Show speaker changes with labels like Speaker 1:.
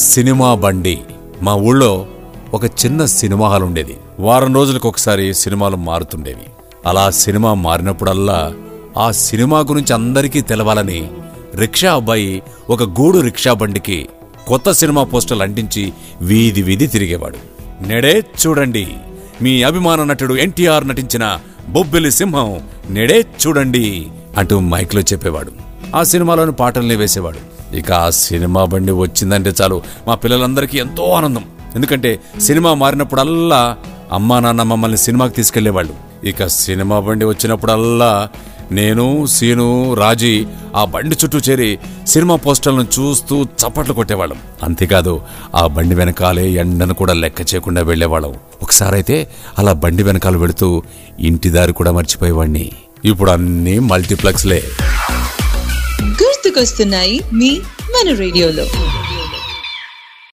Speaker 1: Cinema బండి. మా ఊళ్ళో ఒక చిన్న సినిమా హాల్ ఉండేది. వారం రోజులకు ఒకసారి సినిమాలు మారుతుండేవి. అలా సినిమా మారినప్పుడల్లా ఆ సినిమా గురించి అందరికీ తెలవాలని రిక్షా అబ్బాయి ఒక గూడు రిక్షా బండికి కొత్త సినిమా పోస్టర్లు అంటించి వీధి వీధి తిరిగేవాడు. నెడే చూడండి మీ అభిమాన నటుడు ఎన్టీఆర్ నటించిన బొబ్బిలి సింహం. నెడే చూడండి అంటూ మైక్లో చెప్పేవాడు. ఆ సినిమాలోని పాటల్ని వేసేవాడు. ఇక ఆ సినిమా బండి వచ్చిందంటే చాలు. మా పిల్లలందరికీ ఎంతో ఆనందం. ఎందుకంటే సినిమా మారినప్పుడల్లా అమ్మా నాన్న మమ్మల్ని సినిమాకి తీసుకెళ్ళేవాళ్ళు. ఇక సినిమా బండి వచ్చినప్పుడల్లా నేను సీను రాజీ ఆ బండి చుట్టూ చేరి సినిమా పోస్టర్లను చూస్తూ చప్పట్లు కొట్టేవాళ్ళం. అంతేకాదు ఆ బండి వెనకాలే ఎండను కూడా లెక్క చేయకుండా వెళ్ళేవాళ్ళం. ఒకసారైతే అలా బండి వెనకాల వెళుతూ ఇంటి దారి కూడా మర్చిపోయేవాడిని ఇప్పుడు అన్నీ మల్టీప్లెక్స్లే.
Speaker 2: గుర్తుకొస్తున్నాయి మీ మన రేడియోలో.